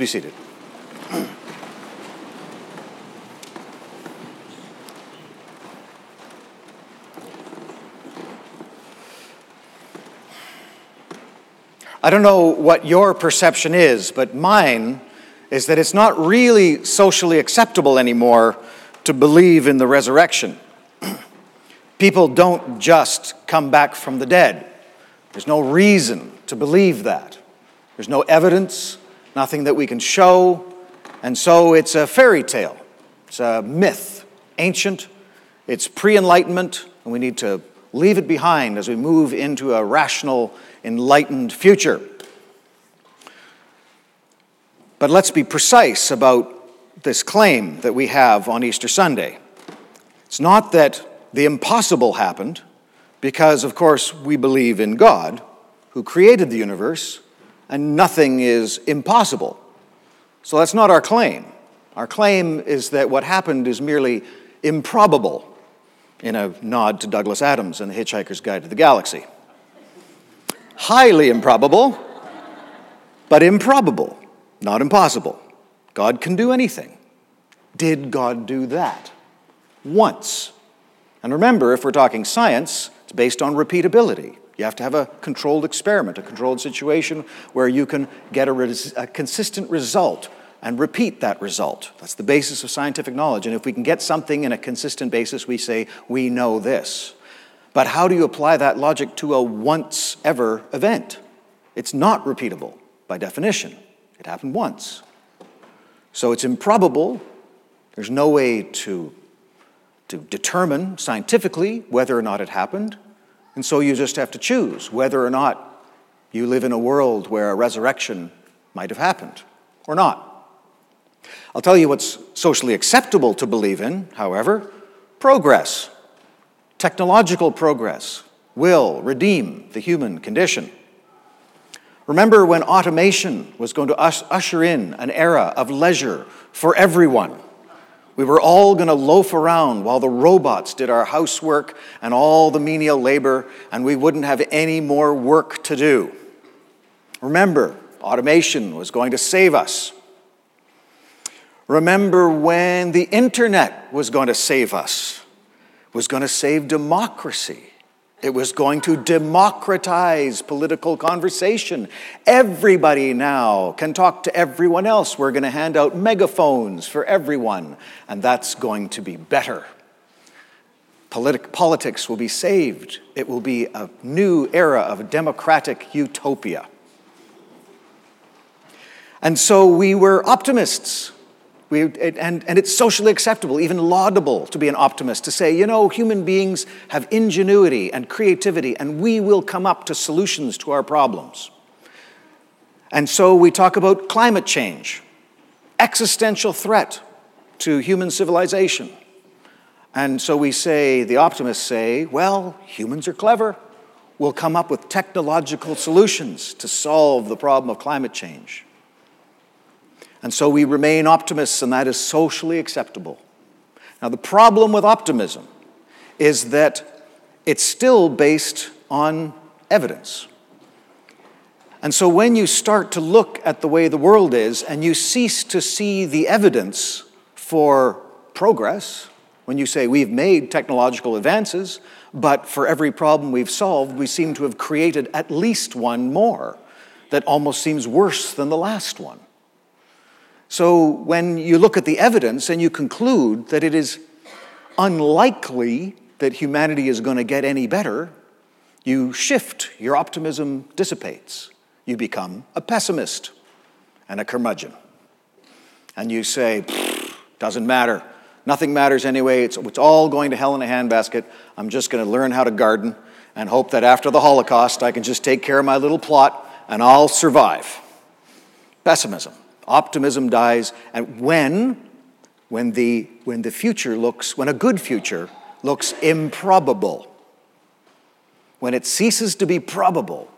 Be seated. I don't know what your perception is, but mine is that it's not really socially acceptable anymore to believe in the resurrection. People don't just come back from the dead. There's no reason to believe that. There's no evidence, nothing that we can show, and so it's a fairy tale. It's a myth, ancient, it's pre enlightenment, and we need to leave it behind as we move into a rational, enlightened future. But let's be precise about this claim that we have on Easter Sunday. It's not that the impossible happened, because, of course, we believe in God who created the universe, and nothing is impossible. So that's not our claim. Our claim is that what happened is merely improbable, in a nod to Douglas Adams and The Hitchhiker's Guide to the Galaxy. Highly improbable, but improbable, not impossible. God can do anything. Did God do that? Once. And remember, if we're talking science, it's based on repeatability. You have to have a controlled experiment, a controlled situation where you can get a, res- a, consistent result and repeat that result. That's the basis of scientific knowledge. And if we can get something in a consistent basis, we say, we know this. But how do you apply that logic to a once ever event? It's not repeatable by definition. It happened once. So it's improbable. There's no way to, to determine scientifically whether or not it happened. And so you just have to choose whether or not you live in a world where a resurrection might have happened or not. I'll tell you what's socially acceptable to believe in, however progress. Technological progress will redeem the human condition. Remember when automation was going to usher in an era of leisure for everyone? We were all going to loaf around while the robots did our housework and all the menial labor, and we wouldn't have any more work to do. Remember, automation was going to save us. Remember when the internet was going to save us, was going to save democracy. It was going to democratize political conversation. Everybody now can talk to everyone else. We're going to hand out megaphones for everyone, and that's going to be better. Politic- politics will be saved. It will be a new era of democratic utopia. And so we were optimists. We, and, and it's socially acceptable, even laudable, to be an optimist, to say, you know, human beings have ingenuity and creativity, and we will come up to solutions to our problems. And so we talk about climate change, existential threat to human civilization. And so we say, the optimists say, well, humans are clever. We'll come up with technological solutions to solve the problem of climate change. And so we remain optimists, and that is socially acceptable. Now, the problem with optimism is that it's still based on evidence. And so when you start to look at the way the world is and you cease to see the evidence for progress, when you say we've made technological advances, but for every problem we've solved, we seem to have created at least one more that almost seems worse than the last one. So when you look at the evidence and you conclude that it is unlikely that humanity is going to get any better, you shift, your optimism dissipates. You become a pessimist and a curmudgeon. And you say, doesn't matter. Nothing matters anyway. It's, it's all going to hell in a handbasket. I'm just going to learn how to garden and hope that after the Holocaust I can just take care of my little plot and I'll survive. Pessimism optimism dies, and when, when the, when the future looks, when a good future looks improbable, when it ceases to be probable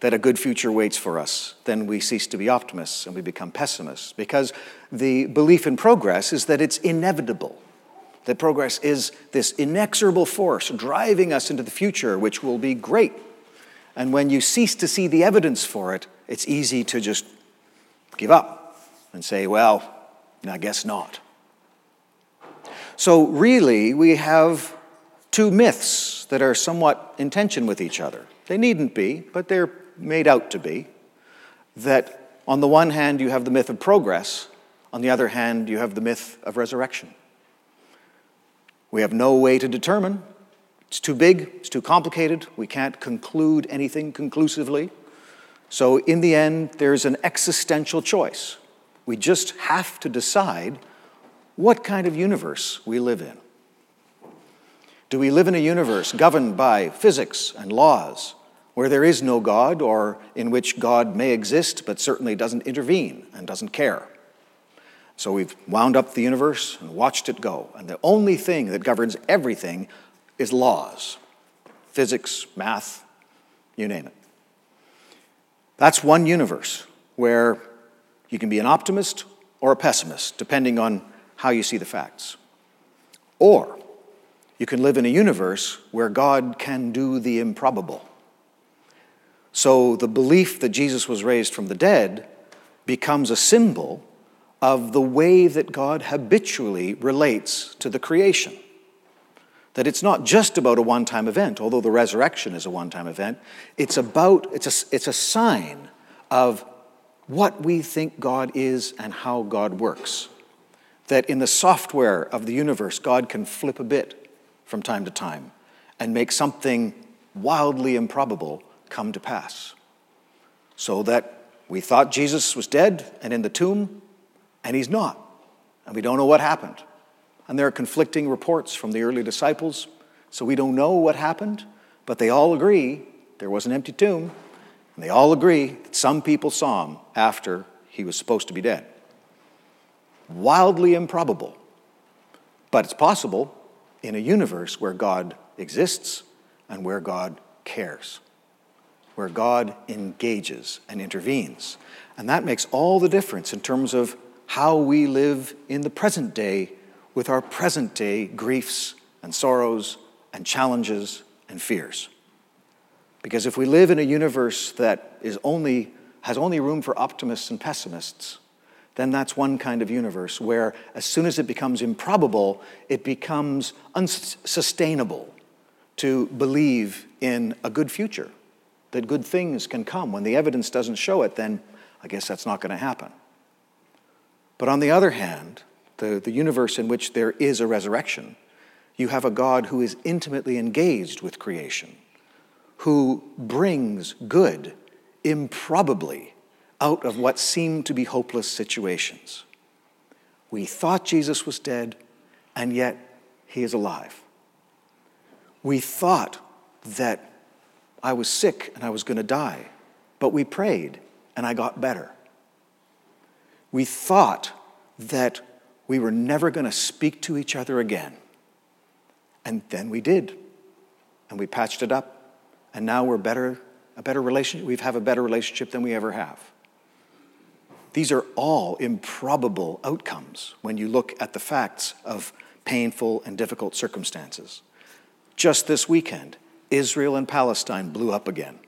that a good future waits for us, then we cease to be optimists and we become pessimists because the belief in progress is that it's inevitable. That progress is this inexorable force driving us into the future, which will be great. And when you cease to see the evidence for it, it's easy to just give up and say, well, I guess not. So, really, we have two myths that are somewhat in tension with each other. They needn't be, but they're made out to be. That on the one hand, you have the myth of progress, on the other hand, you have the myth of resurrection. We have no way to determine. It's too big, it's too complicated, we can't conclude anything conclusively. So, in the end, there's an existential choice. We just have to decide what kind of universe we live in. Do we live in a universe governed by physics and laws, where there is no God, or in which God may exist but certainly doesn't intervene and doesn't care? So we've wound up the universe and watched it go. And the only thing that governs everything is laws physics, math, you name it. That's one universe where you can be an optimist or a pessimist, depending on how you see the facts. Or you can live in a universe where God can do the improbable. So the belief that Jesus was raised from the dead becomes a symbol of the way that God habitually relates to the creation. That it's not just about a one time event, although the resurrection is a one time event. It's about, it's a, it's a sign of what we think God is and how God works. That in the software of the universe, God can flip a bit from time to time and make something wildly improbable come to pass. So that we thought Jesus was dead and in the tomb, and he's not. And we don't know what happened. And there are conflicting reports from the early disciples, so we don't know what happened, but they all agree there was an empty tomb, and they all agree that some people saw him after he was supposed to be dead. Wildly improbable, but it's possible in a universe where God exists and where God cares, where God engages and intervenes. And that makes all the difference in terms of how we live in the present day with our present day griefs and sorrows and challenges and fears. Because if we live in a universe that is only, has only room for optimists and pessimists, then that's one kind of universe where, as soon as it becomes improbable, it becomes unsustainable to believe in a good future, that good things can come. When the evidence doesn't show it, then I guess that's not going to happen. But on the other hand, the, the universe in which there is a resurrection, you have a God who is intimately engaged with creation, who brings good improbably out of what seemed to be hopeless situations. We thought Jesus was dead, and yet he is alive. We thought that I was sick and I was going to die, but we prayed and I got better. We thought that we were never going to speak to each other again. And then we did. And we patched it up. And now we're better, a better relationship. We have a better relationship than we ever have. These are all improbable outcomes when you look at the facts of painful and difficult circumstances. Just this weekend, Israel and Palestine blew up again.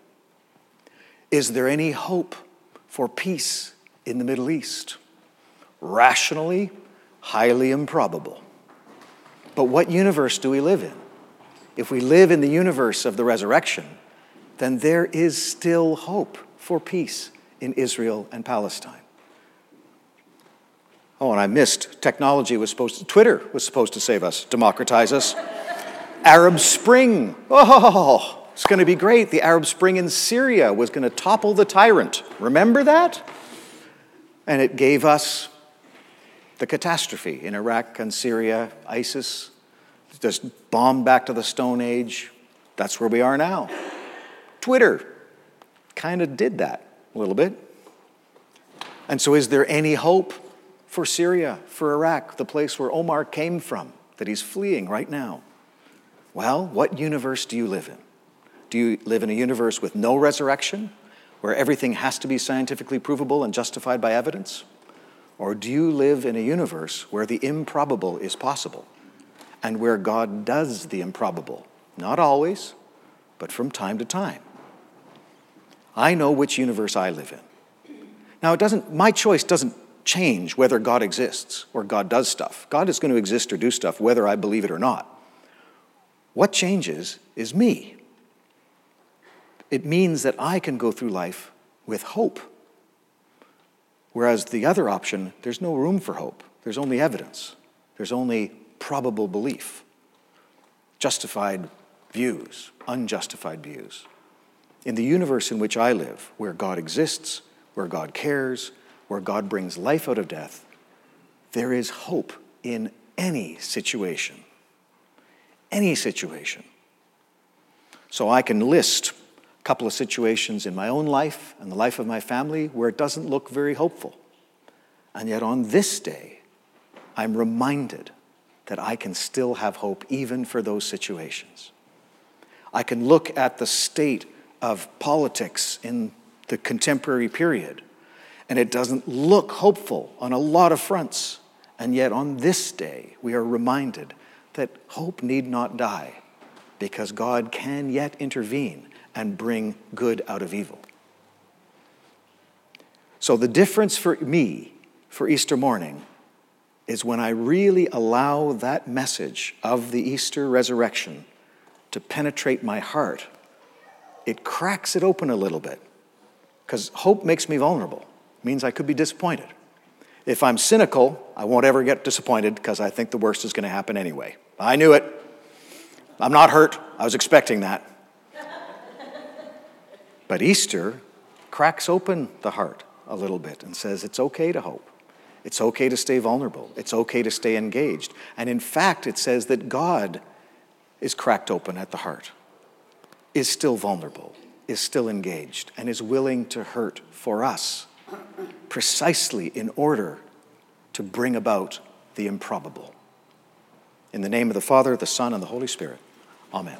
Is there any hope for peace in the Middle East. Rationally, highly improbable. But what universe do we live in? If we live in the universe of the resurrection, then there is still hope for peace in Israel and Palestine. Oh, and I missed technology was supposed to, Twitter was supposed to save us, democratize us. Arab Spring. Oh, it's going to be great. The Arab Spring in Syria was going to topple the tyrant. Remember that? And it gave us the catastrophe in Iraq and Syria, ISIS, just bombed back to the Stone Age. That's where we are now. Twitter kind of did that a little bit. And so, is there any hope for Syria, for Iraq, the place where Omar came from, that he's fleeing right now? Well, what universe do you live in? Do you live in a universe with no resurrection? where everything has to be scientifically provable and justified by evidence? Or do you live in a universe where the improbable is possible and where God does the improbable? Not always, but from time to time. I know which universe I live in. Now, it doesn't, my choice doesn't change whether God exists or God does stuff. God is going to exist or do stuff whether I believe it or not. What changes is me. It means that I can go through life with hope. Whereas the other option, there's no room for hope. There's only evidence. There's only probable belief, justified views, unjustified views. In the universe in which I live, where God exists, where God cares, where God brings life out of death, there is hope in any situation. Any situation. So I can list a couple of situations in my own life and the life of my family where it doesn't look very hopeful. And yet on this day, I'm reminded that I can still have hope even for those situations. I can look at the state of politics in the contemporary period and it doesn't look hopeful on a lot of fronts. And yet, on this day, we are reminded that hope need not die because God can yet intervene and bring good out of evil. So, the difference for me for Easter morning is when I really allow that message of the Easter resurrection to penetrate my heart, it cracks it open a little bit because hope makes me vulnerable means I could be disappointed. If I'm cynical, I won't ever get disappointed because I think the worst is going to happen anyway. I knew it. I'm not hurt. I was expecting that. but Easter cracks open the heart a little bit and says it's okay to hope. It's okay to stay vulnerable. It's okay to stay engaged. And in fact, it says that God is cracked open at the heart, is still vulnerable, is still engaged, and is willing to hurt for us precisely in order to bring about the improbable. In the name of the Father, the Son, and the Holy Spirit, Amen.